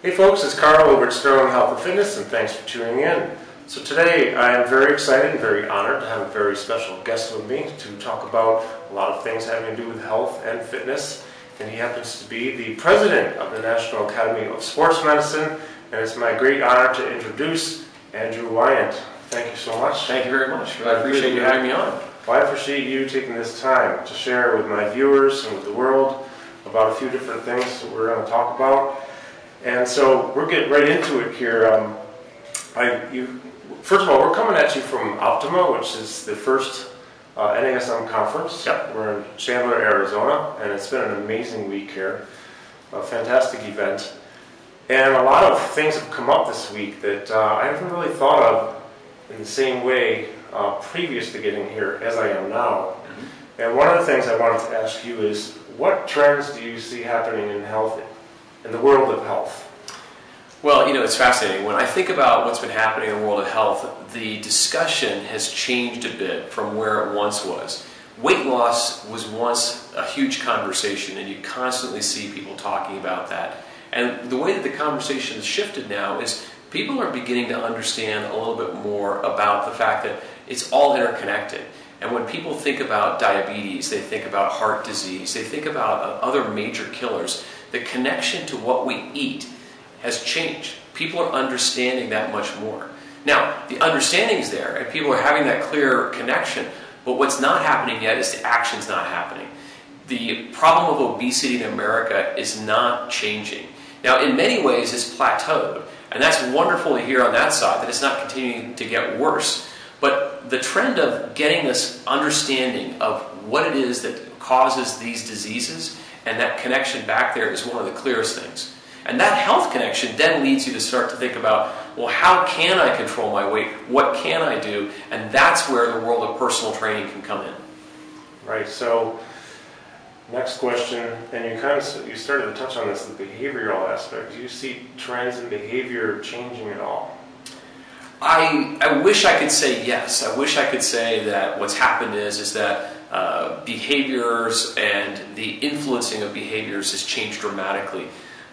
Hey folks, it's Carl over at Sterling Health and Fitness, and thanks for tuning in. So today I am very excited and very honored to have a very special guest with me to talk about a lot of things having to do with health and fitness. And he happens to be the president of the National Academy of Sports Medicine, and it's my great honor to introduce Andrew Wyant. Thank you so much. Thank you very much. I appreciate you having me on. Well, I appreciate you taking this time to share with my viewers and with the world about a few different things that we're going to talk about. And so we're getting right into it here. Um, I, you, first of all, we're coming at you from Optima, which is the first uh, NASM conference. Yep. We're in Chandler, Arizona, and it's been an amazing week here. A fantastic event. And a lot of things have come up this week that uh, I haven't really thought of in the same way uh, previous to getting here as I am now. Mm-hmm. And one of the things I wanted to ask you is what trends do you see happening in health, in the world of health? Well, you know, it's fascinating. When I think about what's been happening in the world of health, the discussion has changed a bit from where it once was. Weight loss was once a huge conversation, and you constantly see people talking about that. And the way that the conversation has shifted now is people are beginning to understand a little bit more about the fact that it's all interconnected. And when people think about diabetes, they think about heart disease, they think about uh, other major killers, the connection to what we eat has changed. People are understanding that much more. Now, the understanding is there, and people are having that clear connection, but what's not happening yet is the action's not happening. The problem of obesity in America is not changing. Now, in many ways, it's plateaued, and that's wonderful to hear on that side, that it's not continuing to get worse. But the trend of getting this understanding of what it is that causes these diseases and that connection back there is one of the clearest things. And that health connection then leads you to start to think about, well, how can I control my weight? What can I do? And that's where the world of personal training can come in. Right. So, next question, and you kind of you started to touch on this, the behavioral aspect. Do you see trends in behavior changing at all? I, I wish I could say yes. I wish I could say that what's happened is is that uh, behaviors and the influencing of behaviors has changed dramatically.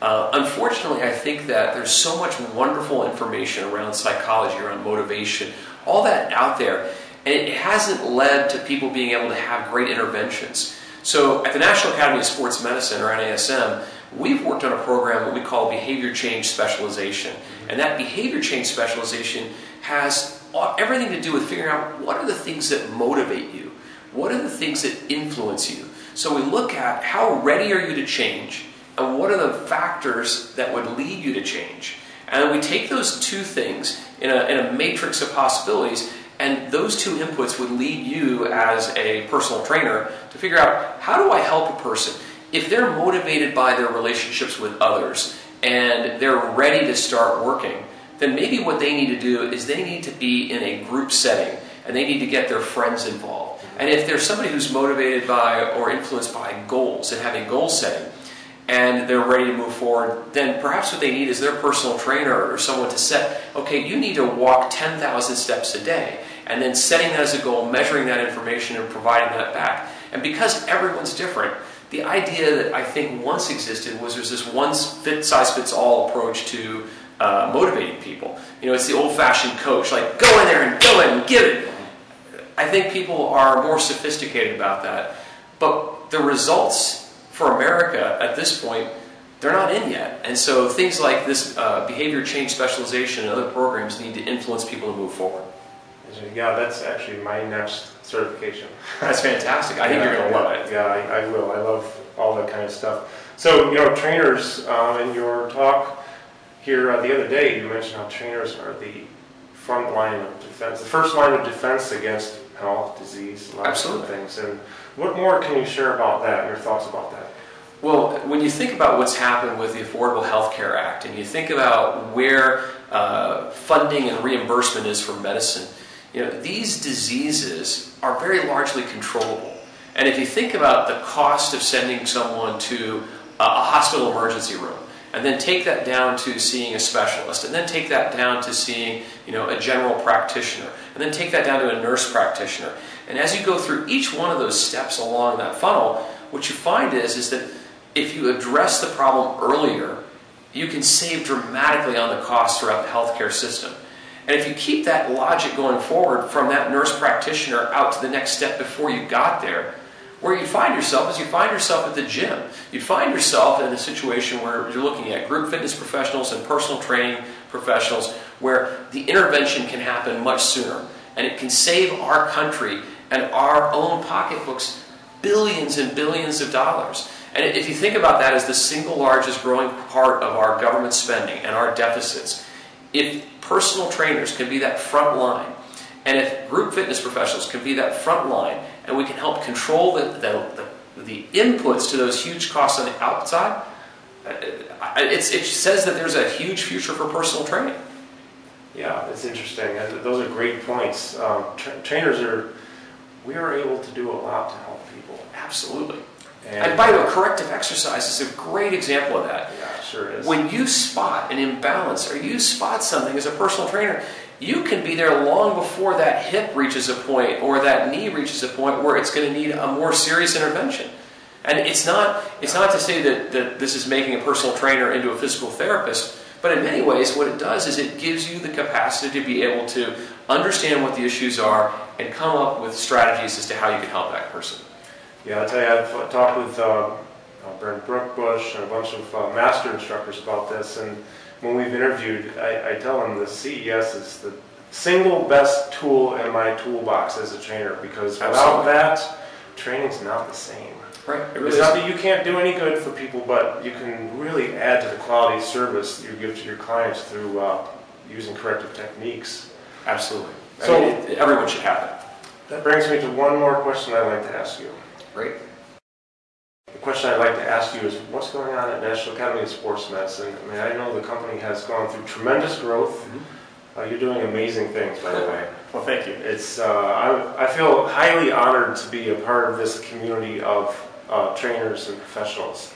Uh, unfortunately, I think that there's so much wonderful information around psychology, around motivation, all that out there, and it hasn't led to people being able to have great interventions. So, at the National Academy of Sports Medicine, or NASM, we've worked on a program that we call behavior change specialization. And that behavior change specialization has everything to do with figuring out what are the things that motivate you, what are the things that influence you. So, we look at how ready are you to change and what are the factors that would lead you to change. And we take those two things in a, in a matrix of possibilities, and those two inputs would lead you as a personal trainer to figure out how do I help a person? If they're motivated by their relationships with others and they're ready to start working, then maybe what they need to do is they need to be in a group setting and they need to get their friends involved. And if there's somebody who's motivated by or influenced by goals and having goal setting, and they're ready to move forward, then perhaps what they need is their personal trainer or someone to set, okay, you need to walk 10,000 steps a day. And then setting that as a goal, measuring that information, and providing that back. And because everyone's different, the idea that I think once existed was there's this one fit size fits all approach to uh, motivating people. You know, it's the old fashioned coach, like go in there and go in and give it. I think people are more sophisticated about that. But the results for America at this point, they're not in yet. And so things like this uh, behavior change specialization and other programs need to influence people to move forward. Yeah, that's actually my next certification. That's fantastic. I think yeah, you're going to love it. Yeah, I, I, will. I love all that kind of stuff. So, you know, trainers, um, in your talk here uh, the other day, you mentioned how trainers are the front line of defense, the first line of defense against health, disease, a lot Absolutely. of things. And what more can you share about that, your thoughts about that? Well, when you think about what's happened with the Affordable Health Care Act and you think about where uh, funding and reimbursement is for medicine, you know, these diseases are very largely controllable. And if you think about the cost of sending someone to a hospital emergency room, and then take that down to seeing a specialist, and then take that down to seeing you know, a general practitioner, and then take that down to a nurse practitioner. And as you go through each one of those steps along that funnel, what you find is, is that if you address the problem earlier you can save dramatically on the cost throughout the healthcare system. And if you keep that logic going forward from that nurse practitioner out to the next step before you got there, where you'd find yourself is you find yourself at the gym. You'd find yourself in a situation where you're looking at group fitness professionals and personal training professionals where the intervention can happen much sooner. And it can save our country and our own pocketbooks billions and billions of dollars. And if you think about that as the single largest growing part of our government spending and our deficits, if personal trainers can be that front line, and if group fitness professionals can be that front line, and we can help control the, the, the, the inputs to those huge costs on the outside, uh, it says that there's a huge future for personal training. Yeah, it's interesting. Those are great points. Um, tra- trainers are, we are able to do a lot to help people. Absolutely. And, and by the way, corrective exercise is a great example of that. Yeah, sure is. When you spot an imbalance or you spot something as a personal trainer, you can be there long before that hip reaches a point or that knee reaches a point where it's going to need a more serious intervention. And it's not, it's not to say that, that this is making a personal trainer into a physical therapist, but in many ways, what it does is it gives you the capacity to be able to understand what the issues are and come up with strategies as to how you can help that person. Yeah, I'll tell you, I've talked with uh, Brent Brookbush and a bunch of uh, master instructors about this, and when we've interviewed, I, I tell them the CES is the single best tool in my toolbox as a trainer because without Absolutely. that, training's not the same. Right. It really it's not that you can't do any good for people, but you can really add to the quality of service you give to your clients through uh, using corrective techniques. Absolutely. So I mean, it, everyone should have it. That brings me to one more question I'd like to ask you. Great. The question I'd like to ask you is what's going on at National Academy of Sports Medicine? I mean, I know the company has gone through tremendous growth. Mm-hmm. Uh, you're doing amazing things, by the way. Well, thank you. It's uh, I, I feel highly honored to be a part of this community of uh, trainers and professionals.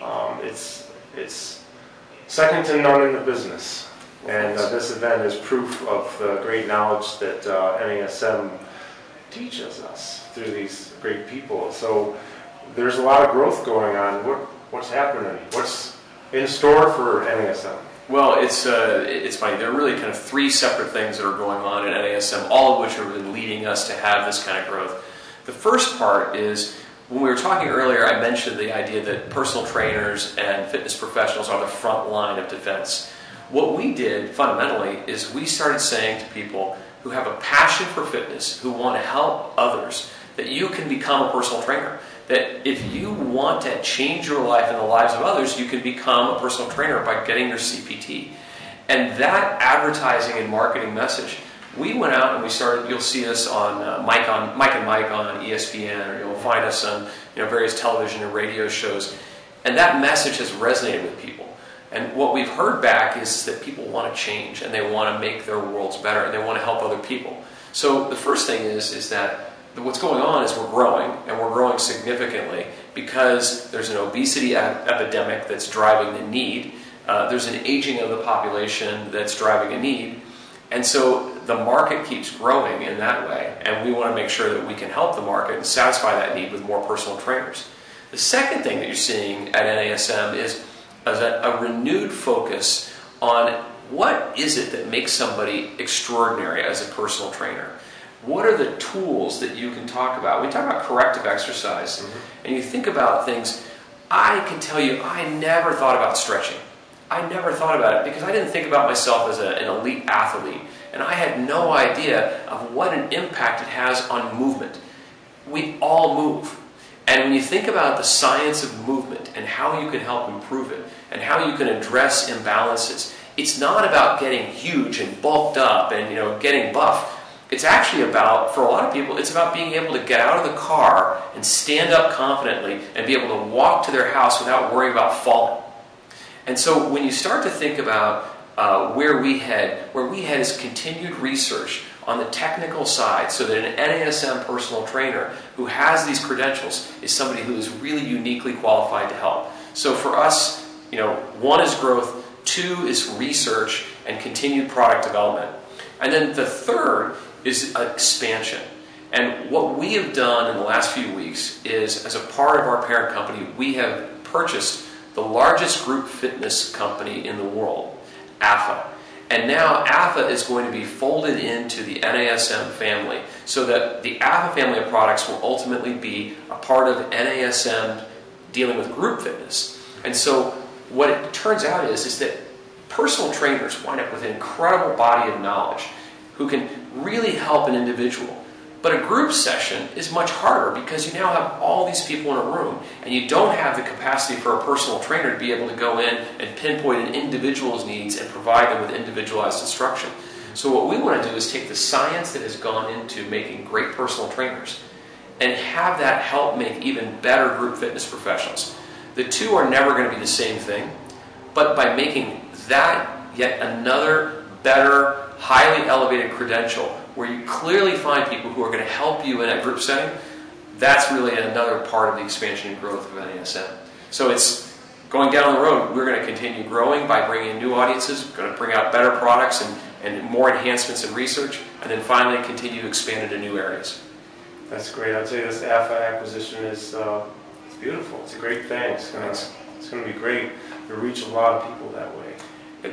Um, it's it's second to none in the business, and uh, this event is proof of the great knowledge that uh, NASM teaches us through these great people. So there's a lot of growth going on. What, what's happening? What's in store for NASM? Well, it's uh, it's funny. There are really kind of three separate things that are going on at NASM, all of which are really leading us to have this kind of growth. The first part is when we were talking earlier, I mentioned the idea that personal trainers and fitness professionals are the front line of defense. What we did fundamentally is we started saying to people who have a passion for fitness, who want to help others, that you can become a personal trainer. That if you want to change your life and the lives of others, you can become a personal trainer by getting your CPT. And that advertising and marketing message, we went out and we started. You'll see us on uh, Mike on Mike and Mike on ESPN, or you'll find us on you know various television and radio shows. And that message has resonated with people. And what we've heard back is that people want to change and they want to make their worlds better and they want to help other people. So the first thing is is that what's going on is we're growing, and we're growing significantly because there's an obesity epidemic that's driving the need. Uh, there's an aging of the population that's driving a need. And so the market keeps growing in that way, and we want to make sure that we can help the market and satisfy that need with more personal trainers. The second thing that you're seeing at NASM is a, a renewed focus on what is it that makes somebody extraordinary as a personal trainer what are the tools that you can talk about? We talk about corrective exercise, mm-hmm. and you think about things. I can tell you, I never thought about stretching. I never thought about it because I didn't think about myself as a, an elite athlete, and I had no idea of what an impact it has on movement. We all move. And when you think about the science of movement and how you can help improve it and how you can address imbalances, it's not about getting huge and bulked up and you know getting buff it's actually about, for a lot of people, it's about being able to get out of the car and stand up confidently and be able to walk to their house without worrying about falling. And so when you start to think about uh, where we head, where we head is continued research on the technical side so that an NASM personal trainer who has these credentials is somebody who is really uniquely qualified to help. So for us, you know, one is growth, two is research and continued product development. And then the third is expansion. And what we have done in the last few weeks is, as a part of our parent company, we have purchased the largest group fitness company in the world, AFA. And now AFA is going to be folded into the NASM family so that the AFA family of products will ultimately be a part of NASM dealing with group fitness. And so what it turns out is, is that personal trainers wind up with an incredible body of knowledge who can really help an individual. But a group session is much harder because you now have all these people in a room and you don't have the capacity for a personal trainer to be able to go in and pinpoint an individual's needs and provide them with individualized instruction. So, what we want to do is take the science that has gone into making great personal trainers and have that help make even better group fitness professionals. The two are never going to be the same thing, but by making that yet another better, highly elevated credential where you clearly find people who are going to help you in a group setting, that's really another part of the expansion and growth of NASM. So it's going down the road, we're going to continue growing by bringing in new audiences, we're going to bring out better products and, and more enhancements in research, and then finally continue to expand into new areas. That's great. I'd say this AFA acquisition is uh, it's beautiful. It's a great thing. It's going to it's going to be great to reach a lot of people that way.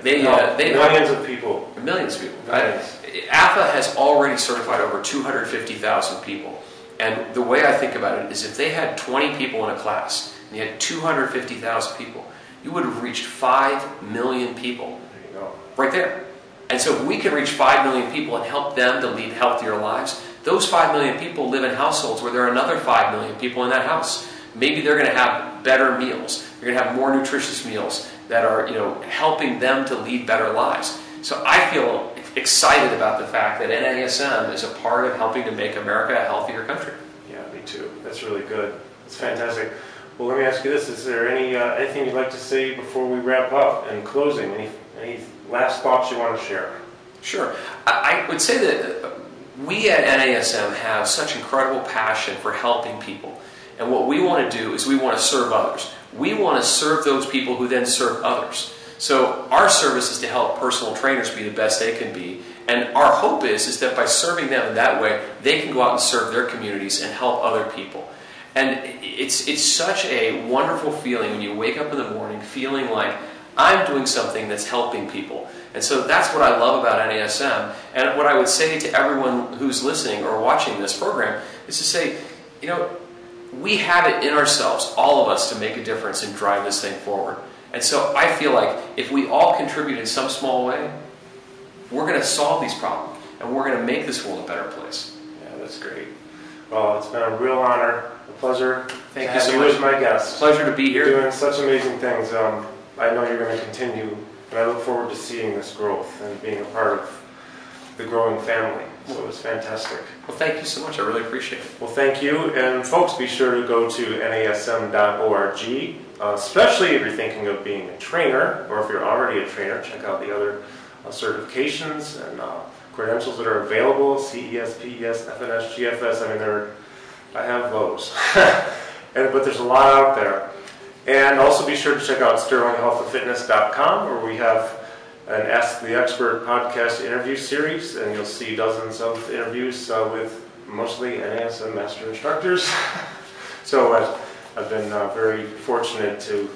They, uh, they millions of people. Millions of people. Millions. AFA has already certified over 250,000 people. And the way I think about it is if they had 20 people in a class and you had 250,000 people, you would have reached 5 million people. There you go. Right there. And so if we can reach 5 million people and help them to lead healthier lives, those 5 million people live in households where there are another 5 million people in that house. Maybe they're going to have better meals. They're going to have more nutritious meals that are, you know, helping them to lead better lives. So I feel excited about the fact that NASM is a part of helping to make America a healthier country. Yeah, me too. That's really good. It's fantastic. Well, let me ask you this: Is there any uh, anything you'd like to say before we wrap up? and closing, any any last thoughts you want to share? Sure. I, I would say that we at NASM have such incredible passion for helping people. And what we want to do is we want to serve others. We want to serve those people who then serve others. So our service is to help personal trainers be the best they can be. And our hope is, is that by serving them in that way, they can go out and serve their communities and help other people. And it's, it's such a wonderful feeling when you wake up in the morning feeling like I'm doing something that's helping people. And so that's what I love about NASM. And what I would say to everyone who's listening or watching this program is to say, you know, we have it in ourselves, all of us, to make a difference and drive this thing forward. And so I feel like if we all contribute in some small way, we're going to solve these problems and we're going to make this world a better place. Yeah, that's great. Well, it's been a real honor, a pleasure. Thank to you so you much. as my guest. Pleasure to be here. Doing such amazing things. Um, I know you're going to continue, and I look forward to seeing this growth and being a part of the growing family. So was fantastic. Well, thank you so much. I really appreciate it. Well, thank you. And folks, be sure to go to nasm.org, uh, especially if you're thinking of being a trainer or if you're already a trainer. Check out the other uh, certifications and uh, credentials that are available CES, PES, FNS, GFS. I mean, there, I have those. and, but there's a lot out there. And also be sure to check out sterlinghealthandfitness.com where we have an Ask the Expert podcast interview series, and you'll see dozens of interviews uh, with mostly NASM master instructors. so I've, I've been uh, very fortunate to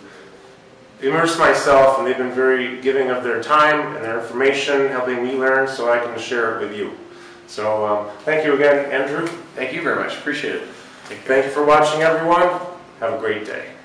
immerse myself, and they've been very giving of their time and their information, helping me learn so I can share it with you. So um, thank you again, Andrew. Thank you very much. Appreciate it. Thank you for watching, everyone. Have a great day.